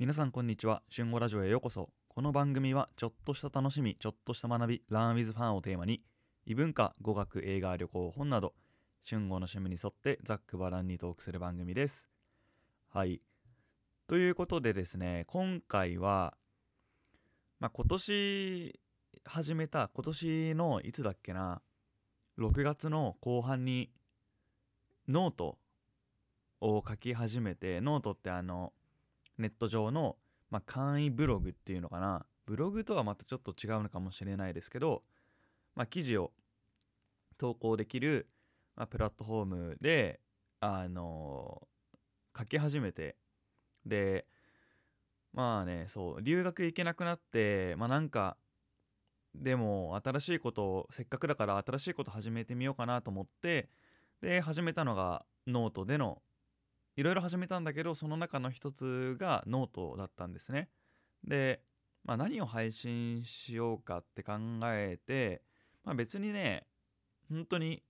皆さんこんにちは。春語ラジオへようこそ。この番組はちょっとした楽しみちょっとした学び Learn with Fun をテーマに異文化語学映画旅行本など春語の趣味に沿ってざっくばらんにトークする番組です。はい。ということでですね今回は、まあ、今年始めた今年のいつだっけな6月の後半にノートを書き始めてノートってあのネット上の、まあ、簡易ブログっていうのかな。ブログとはまたちょっと違うのかもしれないですけど、まあ、記事を投稿できる、まあ、プラットフォームであの書き始めてでまあねそう留学行けなくなってまあなんかでも新しいことをせっかくだから新しいこと始めてみようかなと思ってで始めたのがノートでのいろいろ始めたんだけどその中の一つがノートだったんですね。で、まあ、何を配信しようかって考えて、まあ、別にね本当に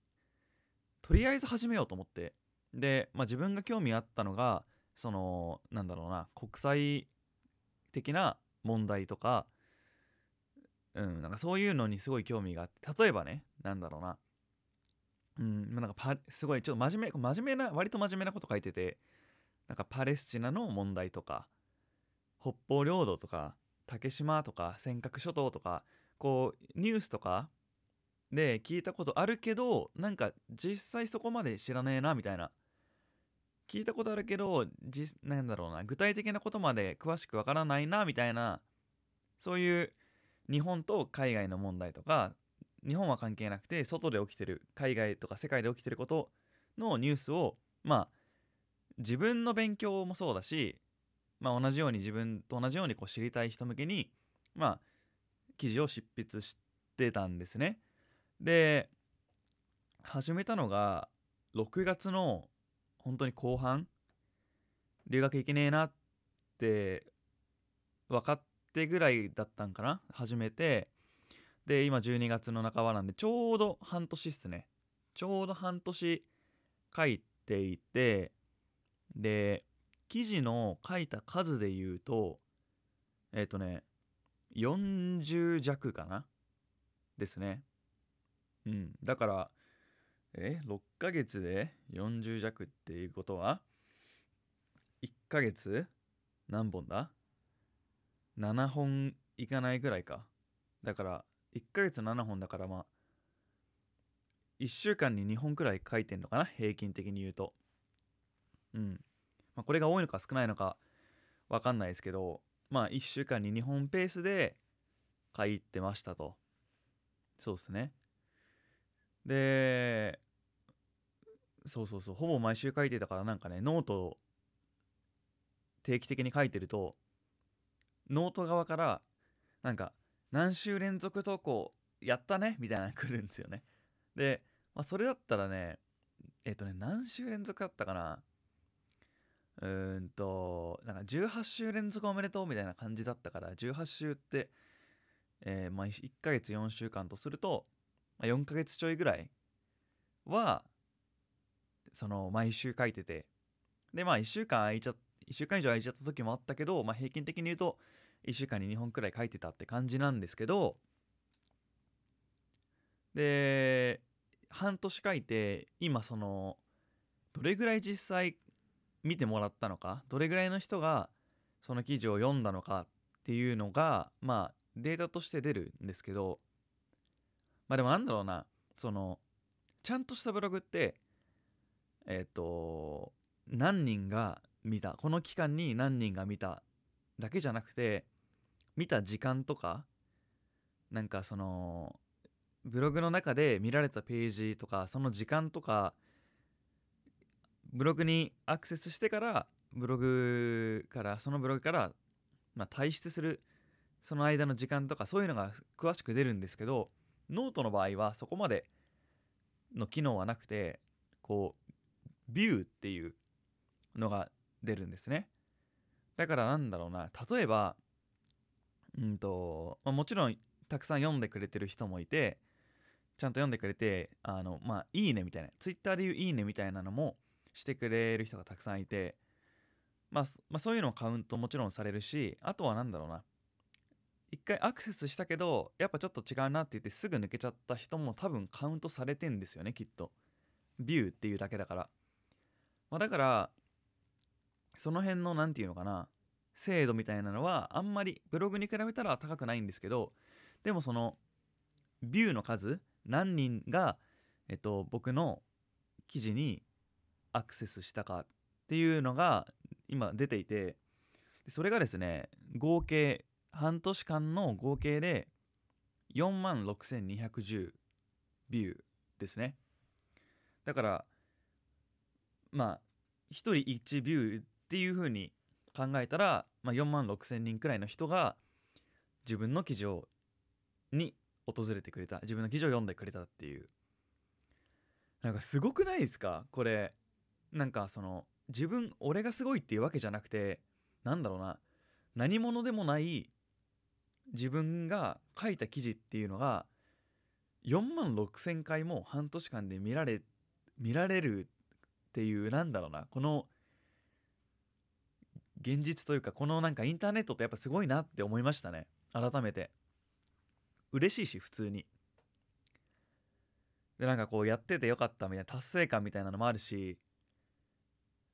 とりあえず始めようと思って。で、まあ、自分が興味あったのがそのなんだろうな国際的な問題とかうんなんかそういうのにすごい興味があって例えばねなんだろうなうんなんかパすごいちょっと真面目真面目な割と真面目なこと書いててなんかパレスチナの問題とか北方領土とか竹島とか尖閣諸島とかこうニュースとかで聞いたことあるけどなんか実際そこまで知らねえなみたいな。聞いたことあるけどじなんだろうな具体的なことまで詳しくわからないなみたいなそういう日本と海外の問題とか日本は関係なくて外で起きてる海外とか世界で起きてることのニュースをまあ自分の勉強もそうだし、まあ、同じように自分と同じようにこう知りたい人向けにまあ記事を執筆してたんですね。で始めたのが6月の本当に後半留学行けねえなって分かってぐらいだったんかな始めてで今12月の半ばなんでちょうど半年っすね。ちょうど半年書いていてで記事の書いた数で言うとえっ、ー、とね40弱かな？ですね。うん。だからえ6ヶ月で40弱っていうことは1ヶ月何本だ ?7 本いかないぐらいか。だから1ヶ月7本だからまあ1週間に2本くらい書いてんのかな平均的に言うと。うん。まあ、これが多いのか少ないのか分かんないですけどまあ1週間に2本ペースで書いてましたと。そうですね。でそうそうそう。ほぼ毎週書いてたからなんかねノートを定期的に書いてるとノート側からなんか何週連続投稿やったね？みたいなの来るんですよね。で、まあ、それだったらねえっ、ー、とね何週連続だったかな？うーんとなんか18週連続おめでとうみたいな感じだったから18週って、えー、まあ、1ヶ月4週間とすると、まあ、4ヶ月ちょいぐらいはその毎週書いてて。でまあ1週間空いちゃ1週間以上空いちゃった時もあったけど、まあ、平均的に言うと1週間に2本くらい書いてたって感じなんですけどで半年書いて今そのどれぐらい実際見てもらったのかどれぐらいの人がその記事を読んだのかっていうのがまあデータとして出るんですけどまあでもなんだろうなそのちゃんとしたブログってえっ、と何人が見たこの期間に何人が見ただけじゃなくて見た時間とかなんかそのブログの中で見られたページとかその時間とかブログにアクセスしてからブログからそのブログから、まあ、退出するその間の時間とかそういうのが詳しく出るんですけどノートの場合はそこまでの機能はなくてこうビューっていうのが出るんですね。だからなんだろうな例えばうんと、まあ、もちろんたくさん読んでくれてる人もいてちゃんと読んでくれてあのまあいいねみたいなツイッターでいういいねみたいなのもしてくれる人がたくさんいてまあ、まあそういうのもカウントもちろんされるしあとは何だろうな一回アクセスしたけどやっぱちょっと違うなって言ってすぐ抜けちゃった人も多分カウントされてんですよねきっと。ビューっていうだけだから、まあ、だからその辺の何て言うのかな精度みたいなのはあんまりブログに比べたら高くないんですけどでもそのビューの数何人が、えっと、僕の記事にアクセスしたかっていうのが今出ていてそれがですね合計半年間の合計で4万6210ビューですね。だからまあ1人1ビューっていう風に考えたら、まあ、4万6000人くらいの人が自分の記事をに訪れてくれた自分の記事を読んでくれたっていう。なんかすごくないですか？これなんかその自分俺がすごいっていうわけじゃなくてなんだろうな何者でもない自分が書いた記事っていうのが4万6,000回も半年間で見られ見られるっていうなんだろうなこの現実というかこのなんかインターネットってやっぱすごいなって思いましたね。改めて。嬉しいし普通に。でなんかこうやっててよかったみたいな達成感みたいなのもあるし。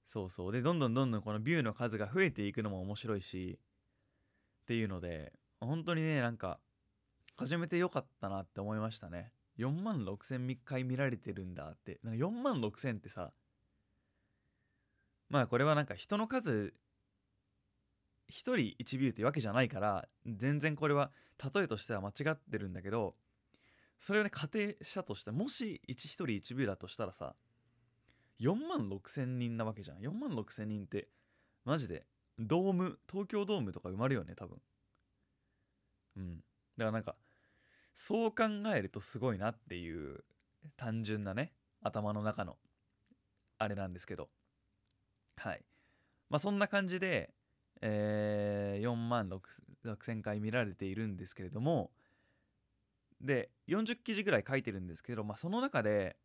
そうそう。でどんどんどんどんこのビューの数が増えていくのも面白いし。っていうので本当にねなんか始めてよかったなって思いましたね。4万6000回見られてるんだって。なんか4万6000ってさまあこれはなんか人の数1人1ビューっていうわけじゃないから全然これは例えとしては間違ってるんだけどそれをね仮定したとしてもし 1, 1人1ビューだとしたらさ4万6000人なわけじゃん。4万6000人ってマジでドーム東京ドームとか埋まるよね多分。うん。だからなんかそう考えるとすごいなっていう単純なね頭の中のあれなんですけど。はい。まあそんな感じで、えー、4万6000回見られているんですけれどもで40記事ぐらい書いてるんですけど、まあ、その中で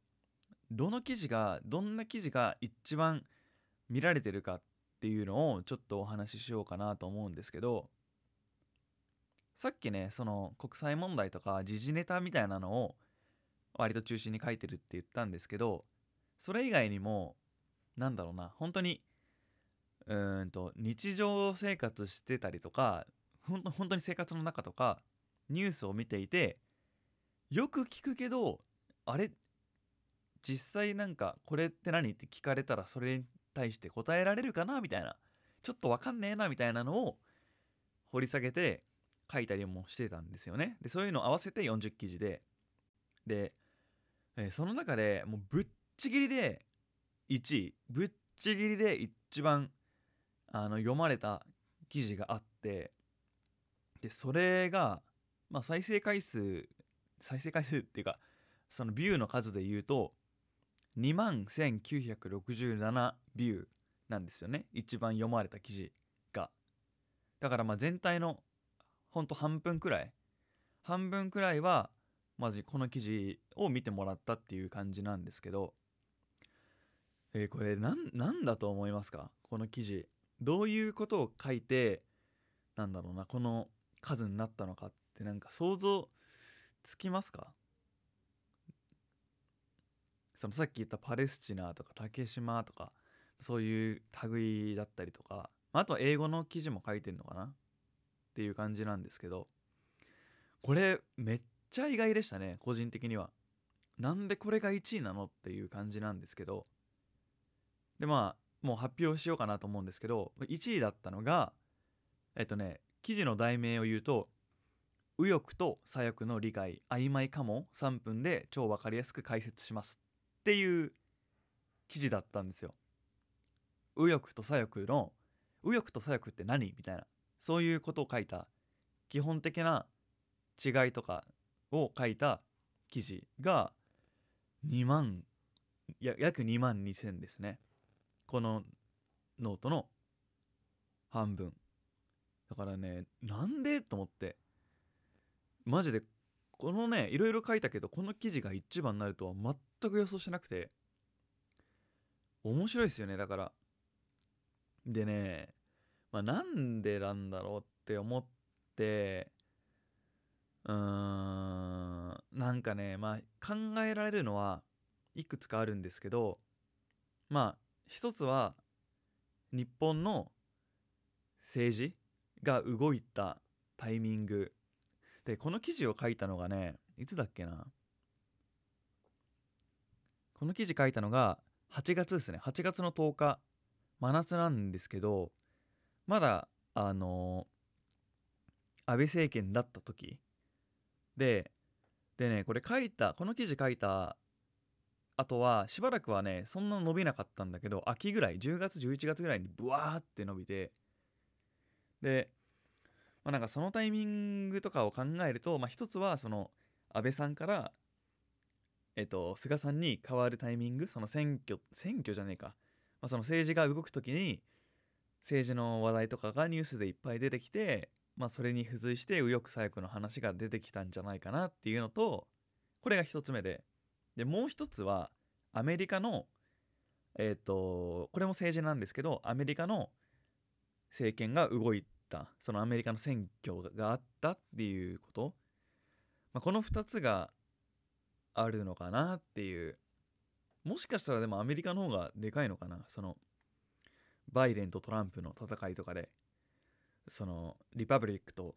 どの記事がどんな記事が一番見られてるかっていうのをちょっとお話ししようかなと思うんですけどさっきねその国際問題とか時事ネタみたいなのを割と中心に書いてるって言ったんですけどそれ以外にもなんだろうな本当にうんと日常生活してたりとか本当に生活の中とかニュースを見ていてよく聞くけどあれ実際なんかこれって何って聞かれたらそれに対して答えられるかな？みたいなちょっとわかんねえな？みたいなのを掘り下げて書いたりもしてたんですよね。でそういうのを合わせて40記事で。で、えー、その中でもうぶっちぎりで1位ぶっちぎりで一番あの読まれた記事があってでそれが、まあ、再生回数再生回数っていうかそのビューの数で言うと2万1967ビューなんですよね。一番読まれた記事が。だからまあ全体のほんと半分くらい。半分くらいはマジこの記事を見てもらったっていう感じなんですけどえー、これ何だと思いますか？この記事。どういうことを書いてなんだろうなこの数になったのかってなんか想像つきますか？そのさっき言ったパレスチナとか竹島とかそういう類だったりとかあとは英語の記事も書いてるのかな？っていう感じなんですけどこれめっちゃ意外でしたね個人的には。なんでこれが1位なの？っていう感じなんですけど。でまあもう発表しようかなと思うんですけど1位だったのがえっとね記事の題名を言うと右翼と左翼の理解曖昧かも3分で超分かりやすく解説しますっていう記事だったんですよ。右翼と左翼の右翼と左翼って何みたいなそういうことを書いた基本的な違いとかを書いた記事が2万約2万2000ですね。このノートの半分。だからねなんでと思って。マジでこのねいろいろ書いたけどこの記事が一番になるとは全く予想してなくて。面白いですよねだから。でね、まあ、なんでなんだろうって思って。うーんなんかねまあ考えられるのはいくつかあるんですけど。まあ一つは日本の政治が動いたタイミング。でこの記事を書いたのがねいつだっけな？この記事書いたのが8月ですね。8月の10日真夏なんですけどまだあの安倍政権だった時。ででねこれ書いたこの記事書いたあとはしばらくはねそんな伸びなかったんだけど秋ぐらい10月11月ぐらいにブワーって伸びてでまあなんかそのタイミングとかを考えるとまあ一つはその安倍さんからえっと菅さんに変わるタイミングその選挙選挙じゃねえか、まあ、その政治が動く時に政治の話題とかがニュースでいっぱい出てきてまあそれに付随して右翼左翼の話が出てきたんじゃないかなっていうのとこれが一つ目で。でもう一つはアメリカのえっ、とこれも政治なんですけどアメリカの政権が動いたそのアメリカの選挙があったっていうこと、まあ、この2つがあるのかなっていう。もしかしたらでもアメリカの方がでかいのかなそのバイデンとトランプの戦いとかで。そのリパブリックと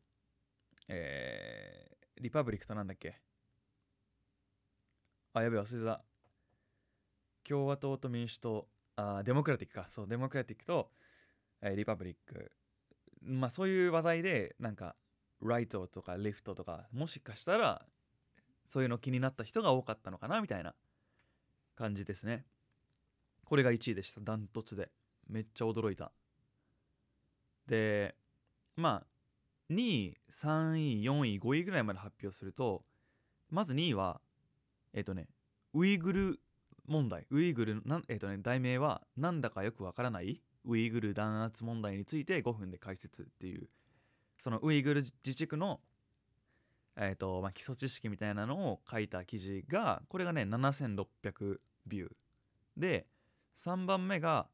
えー、リパブリックとなんだっけ？あやべえ忘れてた。共和党と民主党あデモクラティックか。そうデモクラティックと、えーリパブリック。まあそういう話題でなんかライトとかレフトとかもしかしたらそういうの気になった人が多かったのかなみたいな感じですね。これが1位でした。ダントツで。めっちゃ驚いた。でまあ2位3位4位5位ぐらいまで発表するとまず2位はえっ、とねウイグル問題。ウイグルなえっ、とね題名はなんだかよくわからないウイグル弾圧問題について5分で解説っていうそのウイグル自治区のえーとまあ、基礎知識みたいなのを書いた記事がこれがね7600ビュー。で3番目が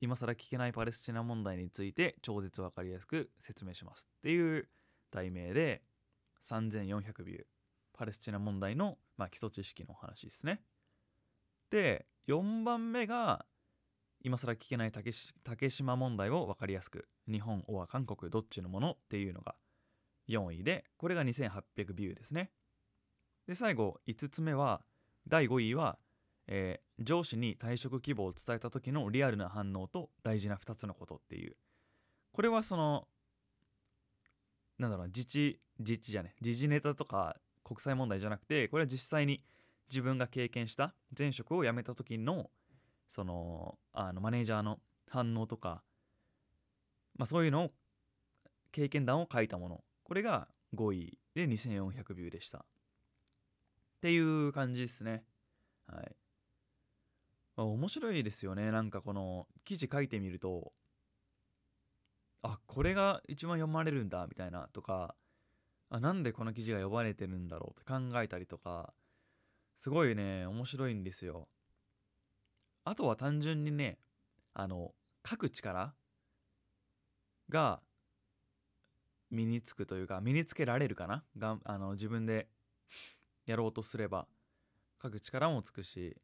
今更聞けないパレスチナ問題について超絶わかりやすく説明しますっていう題名で3400ビュー。パレスチナ問題の、まあ、基礎知識の話ですね。で4番目が今更聞けない竹島問題を分かりやすく日本おは韓国どっちのものっていうのが4位でこれが2800ビューですね。で最後5つ目は第5位は、えー上司に退職希望を伝えた時のリアルな反応と大事な2つのことっていう。これはそのなんだろう自治自治じゃね時事ネタとか国際問題じゃなくてこれは実際に自分が経験した前職を辞めた時のそのあのマネージャーの反応とか、まあ、そういうのを経験談を書いたもの。これが5位で2400ビューでした。っていう感じですね。はい。面白いですよね。なんかこの記事書いてみるとあこれが一番読まれるんだみたいなとかあなんでこの記事が呼ばれてるんだろうって考えたりとかすごいね面白いんですよ。あとは単純にねあの書く力が身につくというか身につけられるかな？があの自分でやろうとすれば書く力もつくし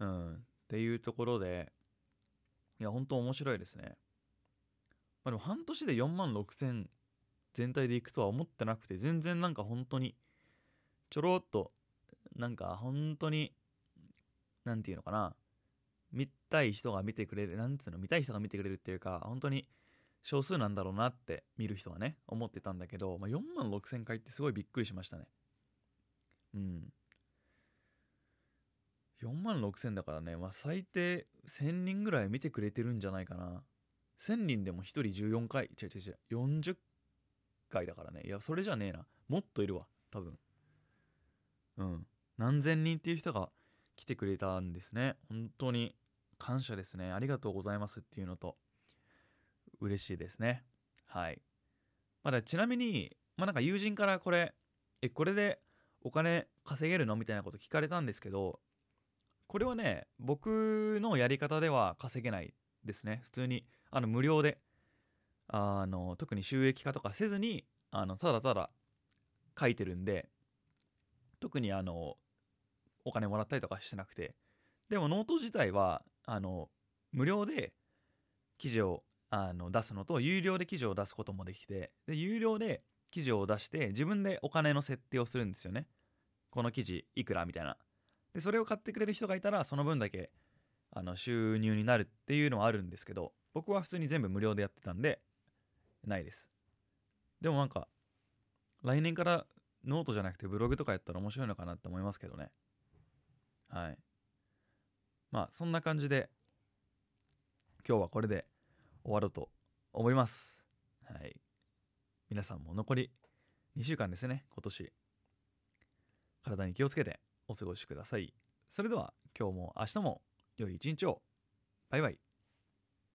うんっていうところでいや本当面白いですね。まあでも半年で4万6千全体でいくとは思ってなくて全然なんか本当にちょろっとなんか本当になんていうのかな見たい人が見てくれるなんつうの見たい人が見てくれるっていうか本当に少数なんだろうなって見る人はね思ってたんだけど、まあ、4万6千回ってすごいびっくりしましたね。うん。4万6千だからね、まあ、最低1000人ぐらい見てくれてるんじゃないかな。1000人でも1人14回違う違う違う40回だからね。いやそれじゃねえな。もっといるわ。多分。うん。何千人っていう人が来てくれたんですね。本当に。感謝ですね。ありがとうございますっていうのと。嬉しいですね。はい。まだちなみにまあなんか友人からこれえこれでお金稼げるの？みたいなこと聞かれたんですけどこれはね僕のやり方では稼げないですね。普通にあの無料であの特に収益化とかせずにあのただただ書いてるんで特にあのお金もらったりとかしてなくて。でもノート自体はあの無料で記事をあの出すのと有料で記事を出すこともできてで有料で記事を出して自分でお金の設定をするんですよね。この記事いくらみたいな。でそれを買ってくれる人がいたらその分だけあの収入になるっていうのはあるんですけど僕は普通に全部無料でやってたんでないです。でもなんか来年からノートじゃなくてブログとかやったら面白いのかなって思いますけどね。はい。まあそんな感じで今日はこれで終わろうと思います。はい。皆さんも残り2週間ですね今年。体に気をつけてお過ごしください。それでは今日も明日も良い一日を。バイバイ。